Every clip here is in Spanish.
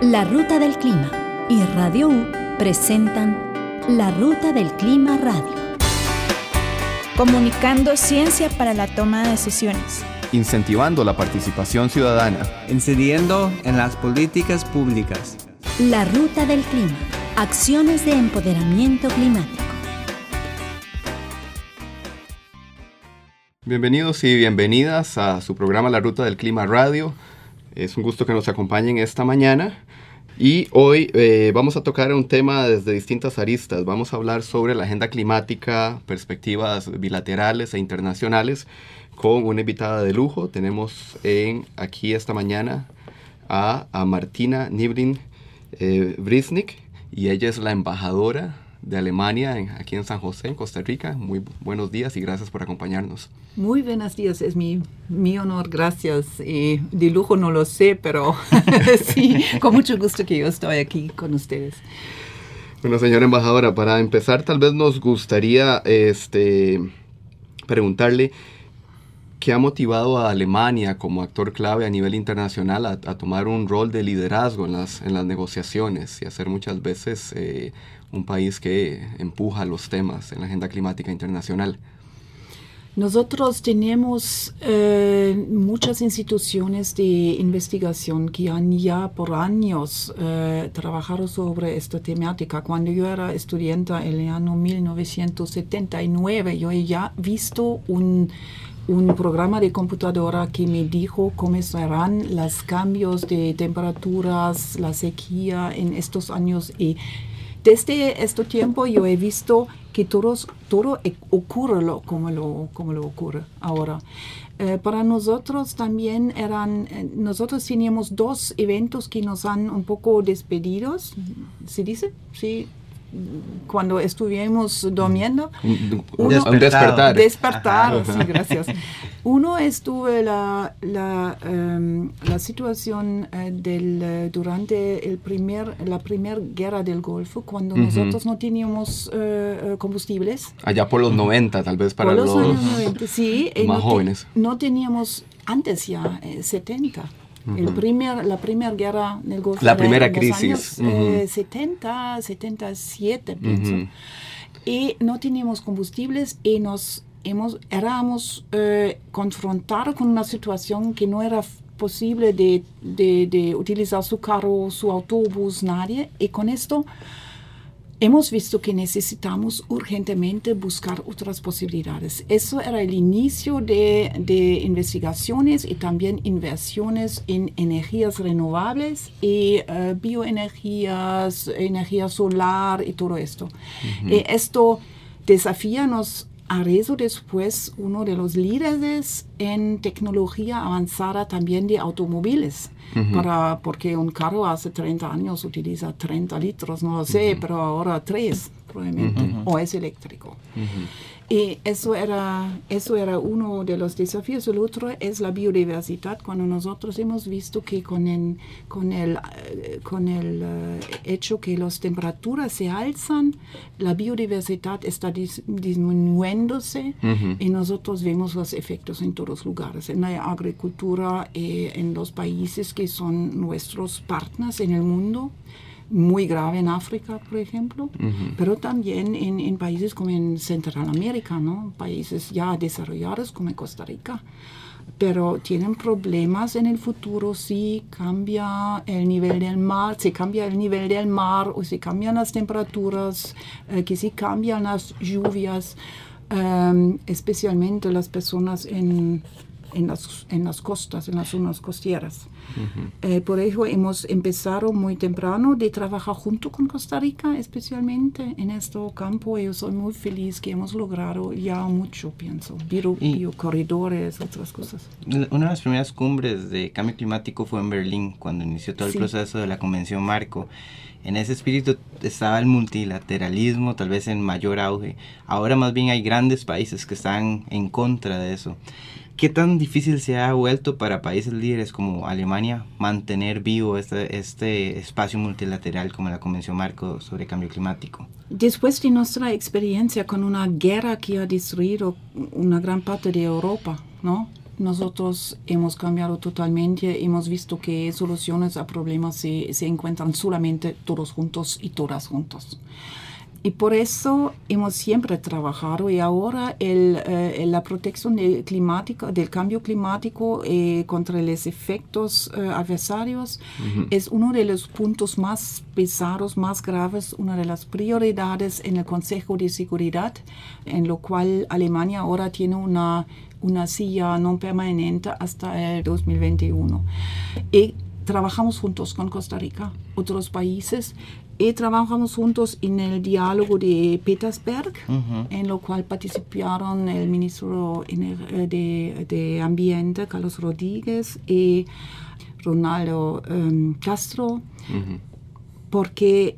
La Ruta del Clima y Radio U presentan La Ruta del Clima Radio. Comunicando ciencia para la toma de decisiones. Incentivando la participación ciudadana. Incidiendo en las políticas públicas. La Ruta del Clima. Acciones de empoderamiento climático. Bienvenidos y bienvenidas a su programa La Ruta del Clima Radio. Es un gusto que nos acompañen esta mañana. Y hoy eh, vamos a tocar un tema desde distintas aristas. Vamos a hablar sobre la agenda climática, perspectivas bilaterales e internacionales con una invitada de lujo. Tenemos en, aquí esta mañana a, Martina Nibrin eh, Brisnik y ella es la embajadora de Alemania aquí en San José, en Costa Rica. Muy buenos días y gracias por acompañarnos. Muy buenos días, es mi, mi honor, gracias. Y de lujo no lo sé, pero sí, con mucho gusto que yo estoy aquí con ustedes. Bueno, señora embajadora, para empezar tal vez nos gustaría este, preguntarle qué ha motivado a Alemania como actor clave a nivel internacional a, a tomar un rol de liderazgo en las, en las negociaciones y a ser muchas veces eh, un país que empuja los temas en la agenda climática internacional. Nosotros tenemos eh, muchas instituciones de investigación que han ya por años eh, trabajado sobre esta temática. Cuando yo era estudiante en el año 1979, yo he ya visto un, un programa de computadora que me dijo cómo serán los cambios de temperaturas, la sequía en estos años y desde este tiempo yo he visto que todos, todo ocurre lo, como, lo, como lo ocurre ahora. Eh, para nosotros también eran, eh, nosotros teníamos dos eventos que nos han un poco despedidos, ¿se dice? Sí, cuando estuvimos durmiendo. Un, un despertar. Despertar, sí, gracias. Uno estuve la, la, um, la situación uh, del, uh, durante el primer, la primera guerra del Golfo, cuando uh -huh. nosotros no teníamos uh, combustibles. Allá por los 90, tal vez para por los, los 90, sí, más no jóvenes. Te, no teníamos, antes ya, 70. El primer, la primera guerra del Golfo. La primera crisis. Años, uh -huh. eh, 70, 77, pienso. Uh -huh. Y no teníamos combustibles y nos hemos, éramos eh, confrontados con una situación que no era posible de, de, de, utilizar su carro, su autobús, nadie. Y con esto hemos visto que necesitamos urgentemente buscar otras posibilidades. Eso era el inicio de, de investigaciones y también inversiones en energías renovables y uh, bioenergías, energía solar y todo esto. Uh -huh. esto desafía nos a eso después uno de los líderes en tecnología avanzada también de automóviles. Uh -huh. para, porque un carro hace 30 años utiliza 30 litros, no lo sé, uh -huh. pero ahora 3 probablemente, uh -huh. o es eléctrico. Y eso era, eso era uno de los desafíos. El otro es la biodiversidad. Cuando nosotros hemos visto que con el, con el, con el uh, hecho que las temperaturas se alzan, la biodiversidad está dis disminuyéndose uh -huh. y nosotros vemos los efectos en todos lugares, en la agricultura, eh, en los países que son nuestros partners en el mundo muy grave en África, por ejemplo, uh -huh. pero también en, en, países como en Centroamérica, ¿no? países ya desarrollados como en Costa Rica. Pero tienen problemas en el futuro si cambia el nivel del mar, si cambia el nivel del mar o si cambian las temperaturas, eh, que si cambian las lluvias, eh, especialmente las personas en en las, en las costas, en las zonas costeras. Uh -huh. eh, por ello hemos empezado muy temprano de trabajar junto con Costa Rica, especialmente en este campo. Yo soy muy feliz que hemos logrado ya mucho, pienso, bio, biocorredores, otras cosas. Una de las primeras cumbres de cambio climático fue en Berlín, cuando inició todo el sí. proceso de la Convención Marco. En ese espíritu estaba el multilateralismo, tal vez en mayor auge. Ahora más bien hay grandes países que están en contra de eso. ¿Qué tan difícil se ha vuelto para países líderes como Alemania mantener vivo este, este espacio multilateral como la Convención Marco sobre Cambio Climático? Después de nuestra experiencia con una guerra que ha destruido una gran parte de Europa, ¿no? nosotros hemos cambiado totalmente, hemos visto que soluciones a problemas se, se encuentran solamente todos juntos y todas juntos. Y por eso hemos siempre trabajado y ahora el, eh, la protección del, climático, del cambio climático eh, contra los efectos eh, adversarios es uno de los puntos más pesados, más graves, una de las prioridades en el Consejo de Seguridad, en lo cual Alemania ahora tiene una, una silla no permanente hasta el 2021. Y trabajamos juntos con Costa Rica, otros países, y trabajamos juntos en el diálogo de Petersberg, en lo cual participaron el ministro de, de, Ambiente, Carlos Rodríguez, y Ronaldo um, Castro, porque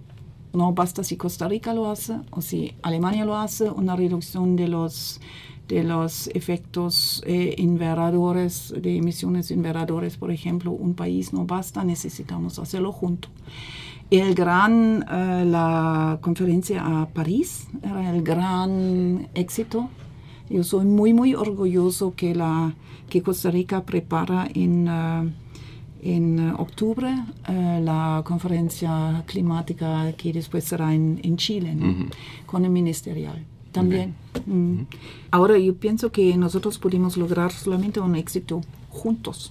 no basta si Costa Rica lo hace o si Alemania lo hace, una reducción de los de los efectos eh, inveradores, de emisiones inveradores, por ejemplo, un país no basta, necesitamos hacerlo junto el gran, eh, la conferencia a París era el gran éxito. Yo soy muy, muy orgulloso que, la, que Costa Rica prepara en, eh, en octubre eh, la conferencia climática que después será en, en Chile, con el ministerial también. Mm. Ahora yo pienso que nosotros pudimos lograr solamente un éxito juntos.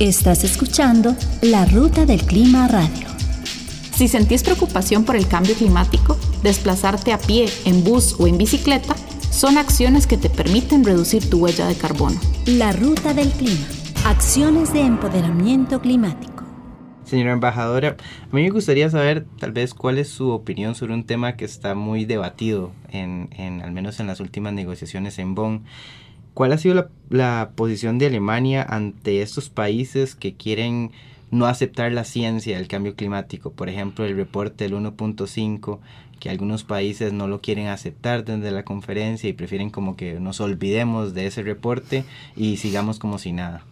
Estás escuchando La Ruta del Clima Radio. Si sentís preocupación por el cambio climático, desplazarte a pie, en bus o en bicicleta son acciones que te permiten reducir tu huella de carbono. La Ruta del Clima. Acciones de empoderamiento climático. Señora embajadora, a mí me gustaría saber tal vez cuál es su opinión sobre un tema que está muy debatido, en, en al menos en las últimas negociaciones en Bonn, ¿Cuál ha sido la, posición de Alemania ante estos países que quieren no aceptar la ciencia del cambio climático? Por ejemplo, el reporte del 1.5, que algunos países no lo quieren aceptar desde la conferencia y prefieren como que nos olvidemos de ese reporte y sigamos como si nada.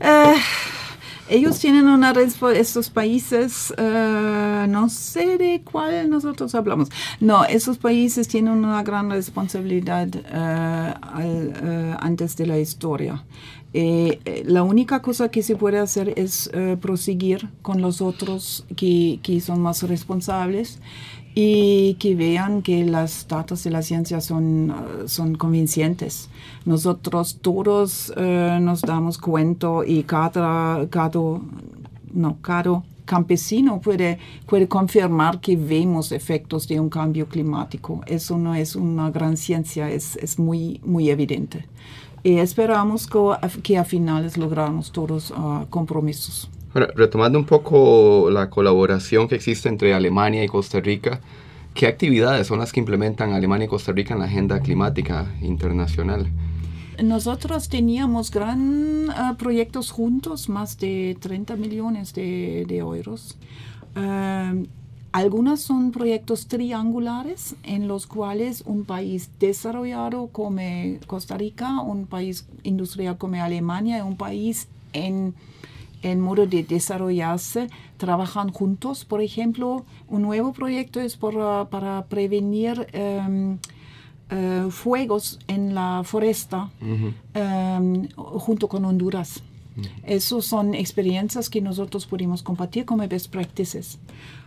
Eh, ellos tienen una estos países, uh, no sé de cuál nosotros hablamos. No, esos países tienen una gran responsabilidad al, uh, antes de la historia. Eh, la única cosa que se puede hacer es proseguir con los otros que, que son más responsables y que vean que las datos de la ciencia son, uh, son convincentes. Nosotros todos uh, nos damos cuenta y cada, cada, no, cada campesino puede, puede confirmar que vemos efectos de un cambio climático. Eso no es una gran ciencia, es, es muy, muy evidente. Y esperamos que, que a finales logramos todos uh, compromisos retomando un poco la colaboración que existe entre Alemania y Costa Rica, ¿qué actividades son las que implementan Alemania y Costa Rica en la agenda climática internacional? Nosotros teníamos gran uh, proyectos juntos, más de 30 millones de, euros. Uh, algunos son proyectos triangulares en los cuales un país desarrollado como Costa Rica, un país industrial como Alemania un país en en modo de desarrollarse, trabajan juntos. Por ejemplo, un nuevo proyecto es para prevenir em, eh, fuegos en la foresta em, junto con Honduras. Esas son experiencias que nosotros pudimos compartir como best practices.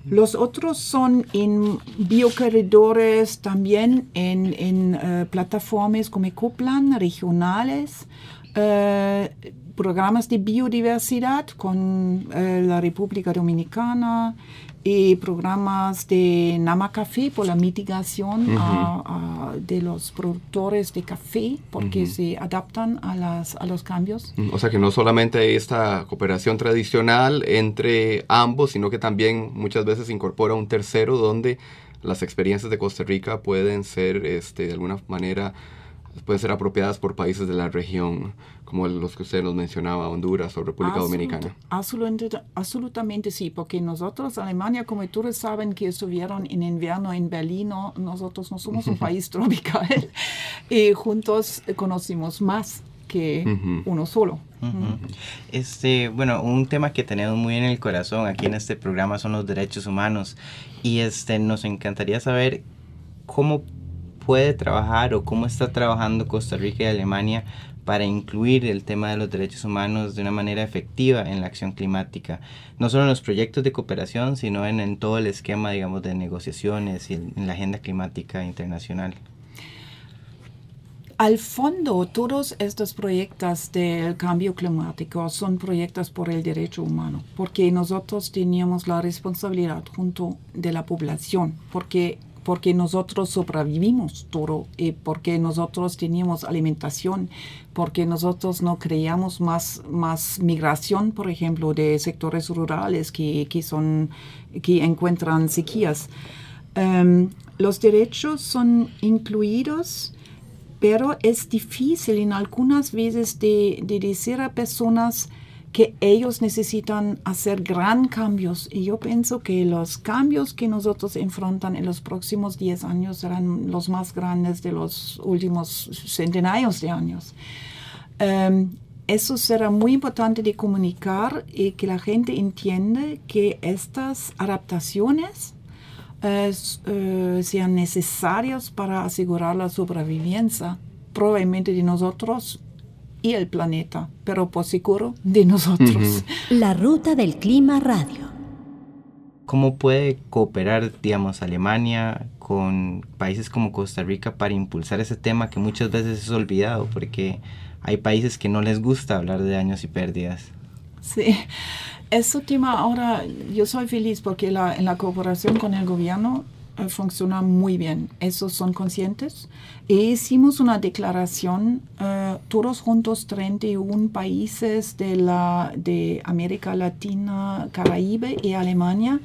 Los otros son en biocorredores, también en, en uh, plataformas como Ecoplan, regionales, uh, programas de biodiversidad con eh, la República Dominicana y programas de Nama Café por la mitigación de los productores de café porque se adaptan a, las, a los cambios. O sea que no solamente esta cooperación tradicional entre ambos, sino que también muchas veces incorpora un tercero donde las experiencias de Costa Rica pueden ser este, de alguna manera pueden ser apropiadas por países de la región, como los que usted nos mencionaba, Honduras o República Dominicana. Absolutamente, absolutamente sí, porque nosotros, Alemania, como todos saben que estuvieron en invierno en Berlín, nosotros no somos un país tropical y juntos conocimos más que uno solo. Este, bueno, un tema que tenemos muy en el corazón aquí en este programa son los derechos humanos. Y este nos encantaría saber cómo puede trabajar o cómo está trabajando Costa Rica y Alemania para incluir el tema de los derechos humanos de una manera efectiva en la acción climática, no solo en los proyectos de cooperación, sino en, en todo el esquema, digamos, de negociaciones y en la agenda climática internacional. Al fondo, todos estos proyectos del cambio climático son proyectos por el derecho humano, porque nosotros teníamos la responsabilidad junto de la población, porque porque nosotros sobrevivimos todo y porque nosotros teníamos alimentación, porque nosotros no creíamos más, más migración, por ejemplo, de sectores rurales que, que, son, que encuentran sequías. Em, los derechos son incluidos pero es difícil en algunas veces de, decir a personas que ellos necesitan hacer gran cambios. Y yo pienso que los cambios que nosotros enfrentan en los próximos 10 años serán los más grandes de los últimos centenarios de años. Em, eso será muy importante de comunicar y que la gente entiende que estas adaptaciones eh, sean necesarios para asegurar la sobrevivencia, probablemente de nosotros y el planeta, pero por seguro de nosotros. La ruta del clima radio. ¿Cómo puede cooperar, digamos, Alemania con países como Costa Rica para impulsar ese tema que muchas veces es olvidado? Porque hay países que no les gusta hablar de daños y pérdidas. Sí, ese tema ahora yo soy feliz porque la, en la cooperación con el gobierno funciona muy bien. Esos son conscientes. E hicimos una declaración, uh, todos juntos, 31 países de, la, de América Latina, Caribe y Alemania,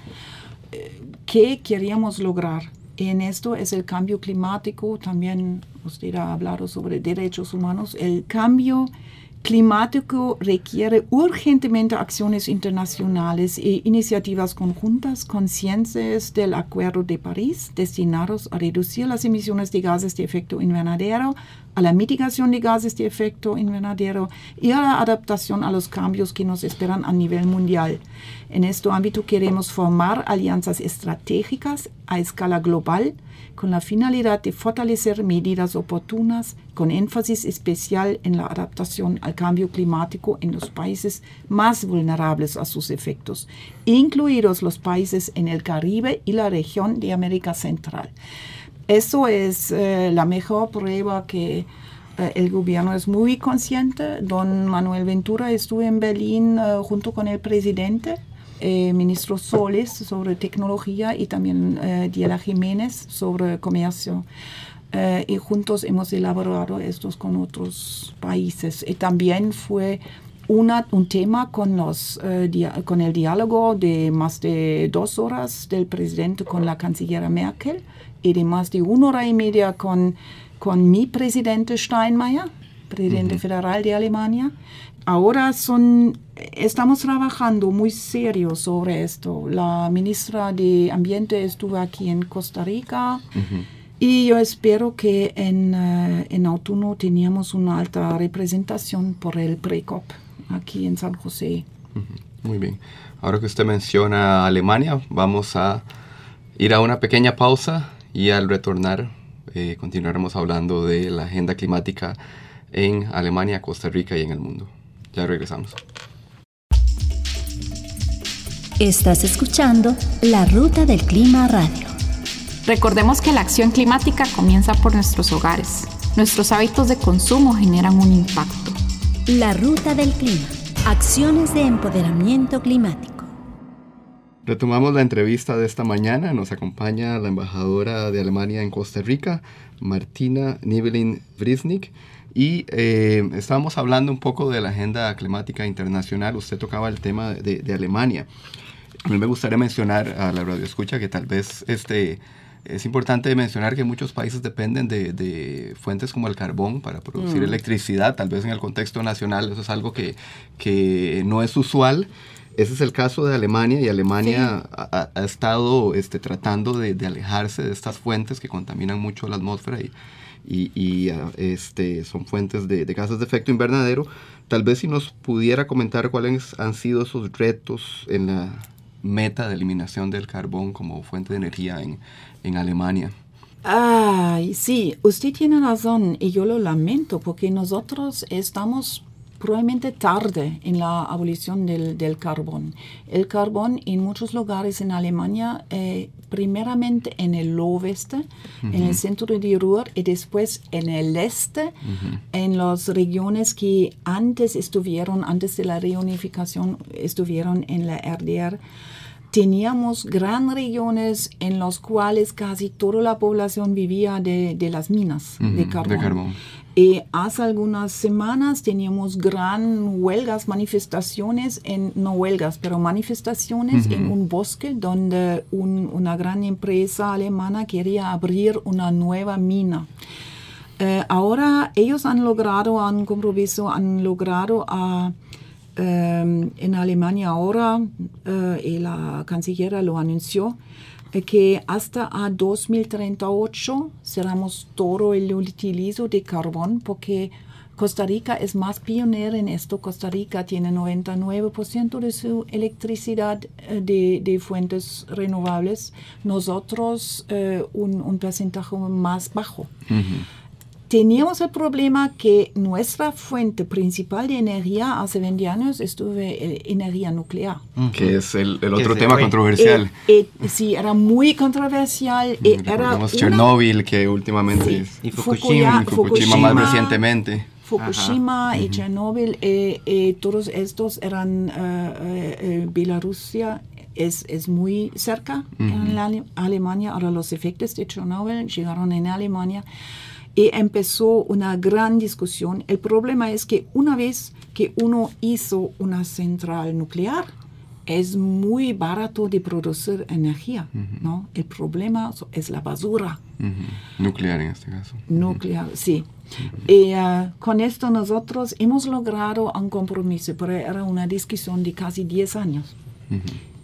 eh, que queríamos lograr. En esto es el cambio climático, también usted ha hablado sobre derechos humanos, el cambio climático requiere urgentemente acciones internacionales e iniciativas conjuntas conscientes del Acuerdo de París destinados a reducir las emisiones de gases de efecto invernadero, a la mitigación de gases de efecto invernadero y a la adaptación a los cambios que nos esperan a nivel mundial. En este ámbito queremos formar alianzas estratégicas a escala global con la finalidad de fortalecer medidas oportunas con énfasis especial en la adaptación al cambio climático en los países más vulnerables a sus efectos, incluidos los países en el Caribe y la región de América Central. Eso es eh, la mejor prueba que eh, el gobierno es muy consciente. Don Manuel Ventura estuvo en Berlín eh, junto con el presidente eh, ministro Soles sobre tecnología y también eh, Diela Jiménez sobre comercio. Eh, y juntos hemos elaborado estos con otros países. Y también fue un tema con, los, con el diálogo de más de dos horas del presidente con la canciller Merkel y de más de una hora y media con, con mi presidente Steinmeier, presidente federal de Alemania. Ahora son estamos trabajando muy serio sobre esto. La ministra de Ambiente estuvo aquí en Costa Rica y yo espero que en, uh, en otoño teníamos una alta representación por el PRECOP aquí en San José. Muy bien. Ahora que usted menciona Alemania, vamos a ir a una pequeña pausa y al retornar eh, continuaremos hablando de la agenda climática en Alemania, Costa Rica y en el mundo. Ya regresamos. Estás escuchando La Ruta del Clima Radio. Recordemos que la acción climática comienza por nuestros hogares. Nuestros hábitos de consumo generan un impacto. La Ruta del Clima. Acciones de empoderamiento climático. Retomamos la entrevista de esta mañana. Nos acompaña la embajadora de Alemania en Costa Rica, Martina Nivelin Vrisnik. Y eh, estábamos hablando un poco de la agenda climática internacional. Usted tocaba el tema de, de Alemania. A mí me gustaría mencionar a la radio escucha que tal vez este, es importante mencionar que muchos países dependen de, fuentes como el carbón para producir mm. electricidad. Tal vez en el contexto nacional eso es algo que, que no es usual. Ese es el caso de Alemania y Alemania ha, estado este, tratando de, alejarse de estas fuentes que contaminan mucho la atmósfera y, y, ah, este, son fuentes de, de, gases de efecto invernadero. Tal vez si nos pudiera comentar cuáles han sido esos retos en la meta de eliminación del carbón como fuente de energía en, en Alemania. Ay, sí, usted tiene razón y yo lo lamento porque nosotros estamos probablemente tarde en la abolición del, del carbón. El carbón en muchos lugares en Alemania, eh, primeramente en el oeste, en el centro de Ruhr y después en el este, en las regiones que antes estuvieron, antes de la reunificación, estuvieron en la RDR teníamos grandes regiones en las cuales casi toda la población vivía de, de las minas de carbón. Y hace algunas semanas teníamos gran huelgas, manifestaciones, en, no huelgas, pero manifestaciones en un bosque donde una gran empresa alemana quería abrir una nueva mina. Eh, ahora ellos han logrado, han compromiso, han logrado a... Em, en Alemania ahora, eh, y la canciller lo anunció, eh, que hasta a 2038 cerramos todo el utilizo de carbón porque Costa Rica es más pionera en esto. Costa Rica tiene 99% de su electricidad eh, de, de, fuentes renovables. Nosotros un, un, porcentaje más bajo teníamos el problema que nuestra fuente principal de energía hace 20 años estuve eh, energía nuclear. Que es el, otro tema controversial. Eh, eh, sí, era muy controversial. era Chernobyl, que últimamente... y Fukushima. y Fukushima, más recientemente. Fukushima y Chernobyl, todos estos eran Bielorrusia, es, es, muy cerca en la Alemania. Ahora los efectos de Chernobyl llegaron en Alemania y empezó una gran discusión. El problema es que una vez que uno hizo una central nuclear, es muy barato de producir energía, ¿no? El problema es la basura. Nuclear en este caso. Nuclear, sí. Y uh, con esto nosotros hemos logrado un compromiso, pero era una discusión de casi 10 años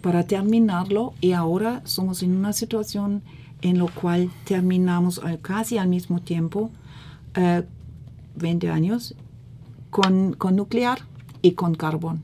para terminarlo y ahora somos en una situación en lo cual terminamos casi al mismo tiempo, 20 eh, años, con, con, nuclear y con carbón.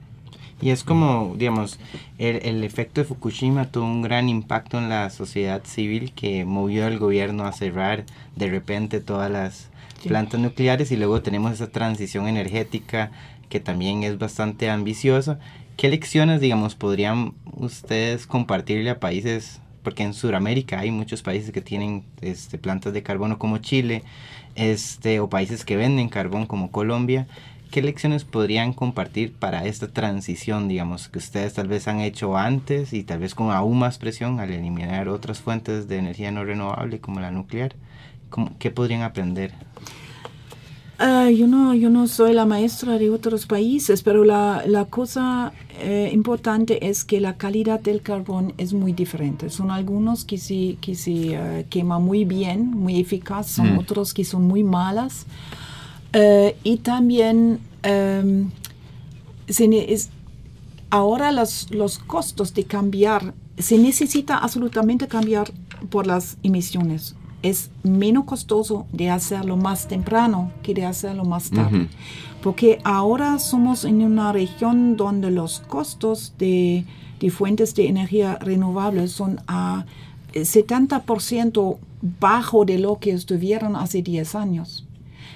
Y es como, digamos, el, el, efecto de Fukushima tuvo un gran impacto en la sociedad civil que movió al gobierno a cerrar de repente todas las plantas nucleares y luego tenemos esa transición energética que también es bastante ambiciosa. ¿Qué lecciones, digamos, podrían ustedes compartirle a países porque en Sudamérica hay muchos países que tienen este, plantas de carbono como Chile, este, o países que venden carbón como Colombia. ¿Qué lecciones podrían compartir para esta transición, digamos, que ustedes tal vez han hecho antes y tal vez con aún más presión al eliminar otras fuentes de energía no renovable como la nuclear? ¿Qué podrían aprender? Uh, yo, no, yo no soy la maestra de otros países, pero la, la cosa eh, importante es que la calidad del carbón es muy diferente. Son algunos que se, que se uh, queman muy bien, muy eficaz, son mm. otros que son muy malas. Uh, y también um, se es, ahora los, los costos de cambiar, se necesita absolutamente cambiar por las emisiones es menos costoso de hacerlo más temprano que de hacerlo más tarde. Porque ahora somos en una región donde los costos de, de fuentes de energía renovables son a 70% bajo de lo que estuvieron hace 10 años.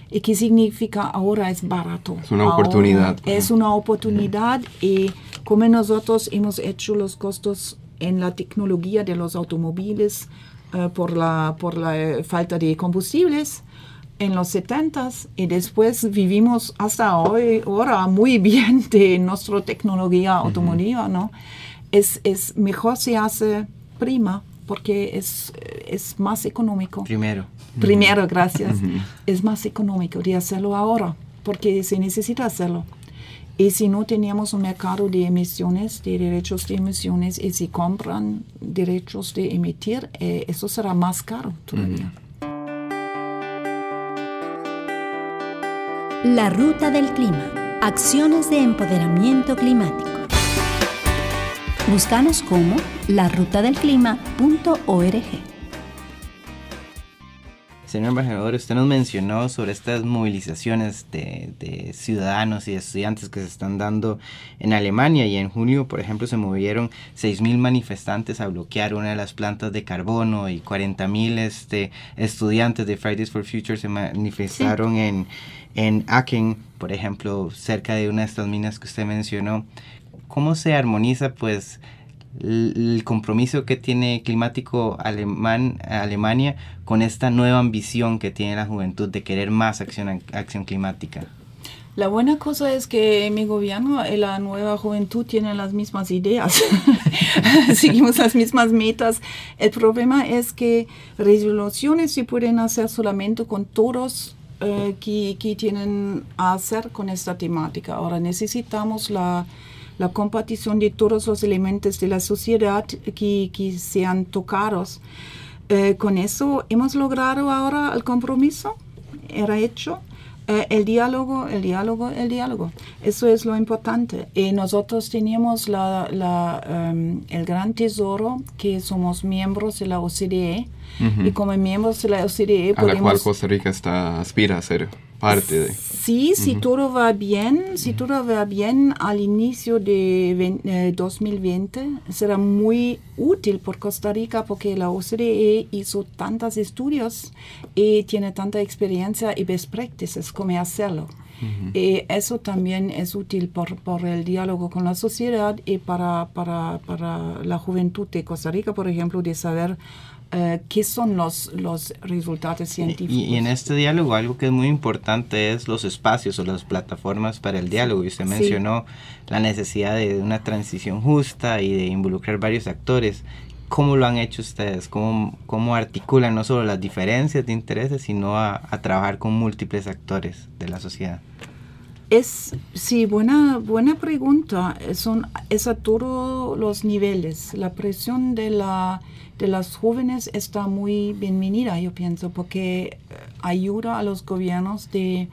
¿Y qué significa ahora es barato? Es una oportunidad. Es una oportunidad y como nosotros hemos hecho los costos en la tecnología de los automóviles, eh, por, la, por la eh, falta de combustibles en los 70 y después vivimos hasta hoy, ahora muy bien de nuestra tecnología automotiva, ¿no? Es, es mejor se hace prima porque es, es más económico. Primero. Primero, gracias. Es más económico de hacerlo ahora porque se necesita hacerlo. Y si no teníamos un mercado de emisiones, de derechos de emisiones, y si compran derechos de emitir, eh, eso será más caro todavía. La ruta del clima. Acciones de empoderamiento climático. Búscanos como larutadelclima.org. Señor embajador, usted nos mencionó sobre estas movilizaciones de, de, ciudadanos y estudiantes que se están dando en Alemania y en junio, por ejemplo, se movieron 6.000 manifestantes a bloquear una de las plantas de carbono y 40.000 este, estudiantes de Fridays for Future se manifestaron en, en Aachen, por ejemplo, cerca de una de estas minas que usted mencionó. ¿Cómo se armoniza pues el compromiso que tiene climático alemán, Alemania con esta nueva ambición que tiene la juventud de querer más acción, acción climática? La buena cosa es que mi gobierno y la nueva juventud tienen las mismas ideas, seguimos las mismas metas. El problema es que resoluciones se pueden hacer solamente con todos eh, que, que tienen hacer con esta temática. Ahora necesitamos la la compartición de todos los elementos de la sociedad que, que sean tocados. Eh, con eso hemos logrado ahora el compromiso, era hecho. Eh, el diálogo, el diálogo, el diálogo. Eso es lo importante. Y nosotros teníamos la, la, um, el gran tesoro que somos miembros de la OCDE. Y como miembros de la OCDE a podemos... la cual Costa Rica está, aspira a ser parte de... Sí, si todo va bien, si todo va bien al inicio de 2020, eh, será muy útil por Costa Rica porque la OCDE hizo tantos estudios y tiene tanta experiencia y best practices como hacerlo. Y eso también es útil por, por, el diálogo con la sociedad y para, para, para la juventud de Costa Rica, por ejemplo, de saber eh, qué son los, los resultados científicos. Y, en este diálogo algo que es muy importante es los espacios o las plataformas para el diálogo. Y usted mencionó la necesidad de una transición justa y de involucrar varios actores. ¿Cómo lo han hecho ustedes? ¿Cómo, cómo articulan no solo las diferencias de intereses, sino a, a trabajar con múltiples actores de la sociedad? Es, sí, buena, buena pregunta. Son, es a todos los niveles. La presión de la de las jóvenes está muy bienvenida, yo pienso, porque eh, ayuda a los gobiernos de,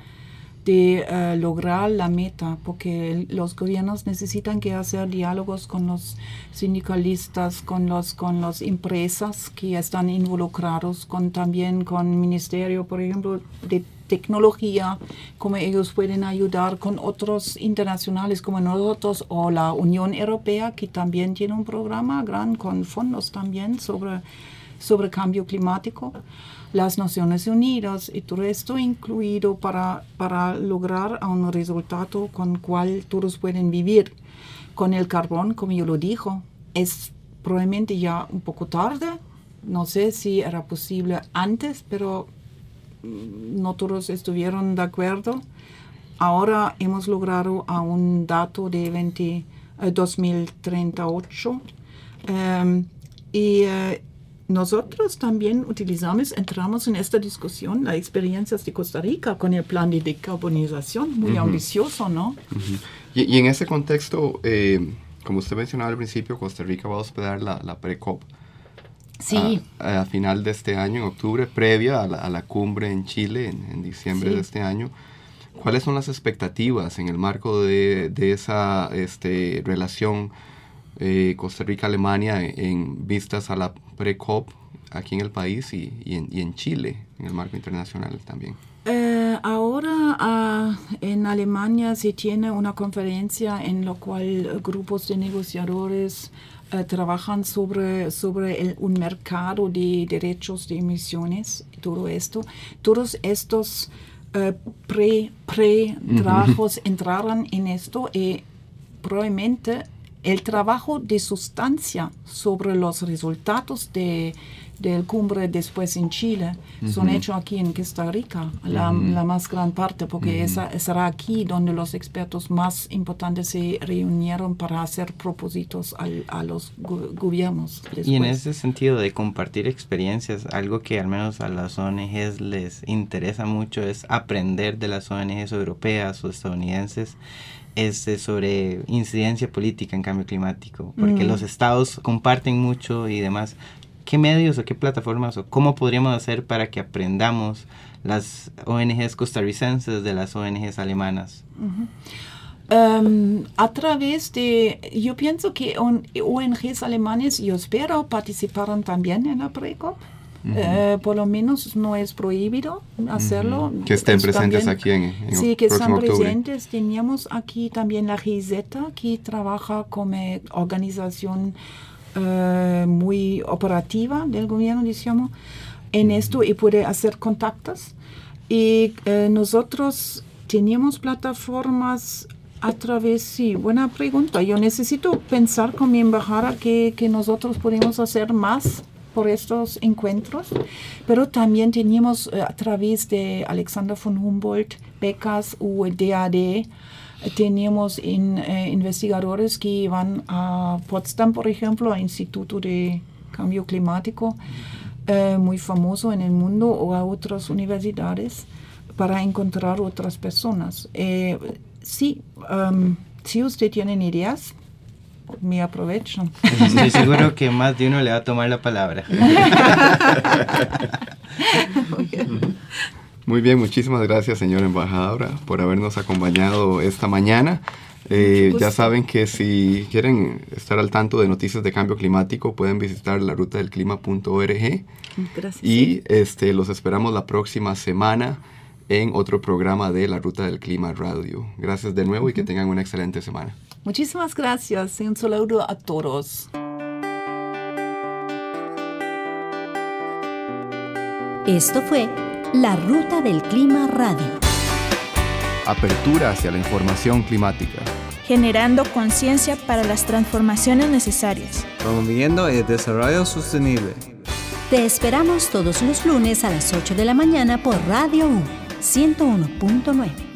de uh, lograr la meta, porque los gobiernos necesitan que hacer diálogos con los sindicalistas, con los con las empresas que están involucrados, con también con el ministerio, por ejemplo, de tecnología, cómo ellos pueden ayudar con otros internacionales como nosotros o la Unión Europea, que también tiene un programa gran con fondos también sobre, sobre cambio climático, las Naciones Unidas y todo esto incluido para, para lograr un resultado con cual todos pueden vivir. Con el carbón, como yo lo dijo, es probablemente ya un poco tarde, no sé si era posible antes, pero no todos estuvieron de acuerdo. Ahora hemos logrado a un dato de 20, 2038 eh, em, y eh, nosotros también utilizamos, entramos en esta discusión, las experiencias de Costa Rica con el plan de decarbonización, muy ambicioso, ¿no? y, en ese contexto, eh, como usted mencionaba al principio, Costa Rica va a hospedar la, la pre-COP Sí. A, final de este año, en octubre, previa a la, cumbre en Chile, en, diciembre de este año. ¿Cuáles son las expectativas en el marco de, esa este, relación eh, Costa Rica-Alemania en, vistas a la pre-COP aquí en el país y, en, Chile, en el marco internacional también? Eh, ahora ah, en Alemania se tiene una conferencia en la cual grupos de negociadores eh, trabajan sobre, sobre un mercado de derechos de emisiones, todo esto. Todos estos uh, pre, pre trabajos entrarán en esto y probablemente el trabajo de sustancia sobre los resultados de del cumbre después en Chile son hechos aquí en Costa Rica, la, más gran parte, porque esa, será aquí donde los expertos más importantes se reunieron para hacer propósitos a los gobiernos. Y en ese sentido de compartir experiencias, algo que al menos a las ONGs les interesa mucho es aprender de las ONGs europeas o estadounidenses este, sobre incidencia política en cambio climático, porque los estados comparten mucho y demás, ¿Qué medios o qué plataformas o cómo podríamos hacer para que aprendamos las ONGs costarricenses de las ONGs alemanas? Em, a través de, yo pienso que ONGs alemanes, yo espero, participaron también en la PRECOP. Eh, por lo menos no es prohibido hacerlo. Que estén presentes aquí en, en Sí, que están presentes. Teníamos aquí también la GIZ, que trabaja como organización eh, muy operativa del gobierno, digamos, en esto y puede hacer contactos. Y eh, nosotros teníamos plataformas a través, sí, buena pregunta. Yo necesito pensar con mi embajada que, que nosotros podemos hacer más por estos encuentros, pero también teníamos eh, a través de Alexander von Humboldt, becas o DAD, teníamos eh, investigadores que iban a Potsdam, por ejemplo, al Instituto de Cambio Climático, eh, muy famoso en el mundo, o a otras universidades para encontrar otras personas. sí, um, si usted tiene ideas, me aprovecho. Estoy seguro que más de uno le va a tomar la palabra. Muy bien, muchísimas gracias, señora embajadora, por habernos acompañado esta mañana. Eh, ya saben que si quieren estar al tanto de noticias de cambio climático, pueden visitar la ruta del clima.org. Gracias. Y este, los esperamos la próxima semana en otro programa de la Ruta del Clima Radio. Gracias de nuevo y que tengan una excelente semana. Muchísimas gracias y un saludo a todos. Esto fue La Ruta del Clima Radio. Apertura hacia la información climática. Generando conciencia para las transformaciones necesarias. Promoviendo el desarrollo sostenible. Te esperamos todos los lunes a las 8 de la mañana por Radio U 101.9.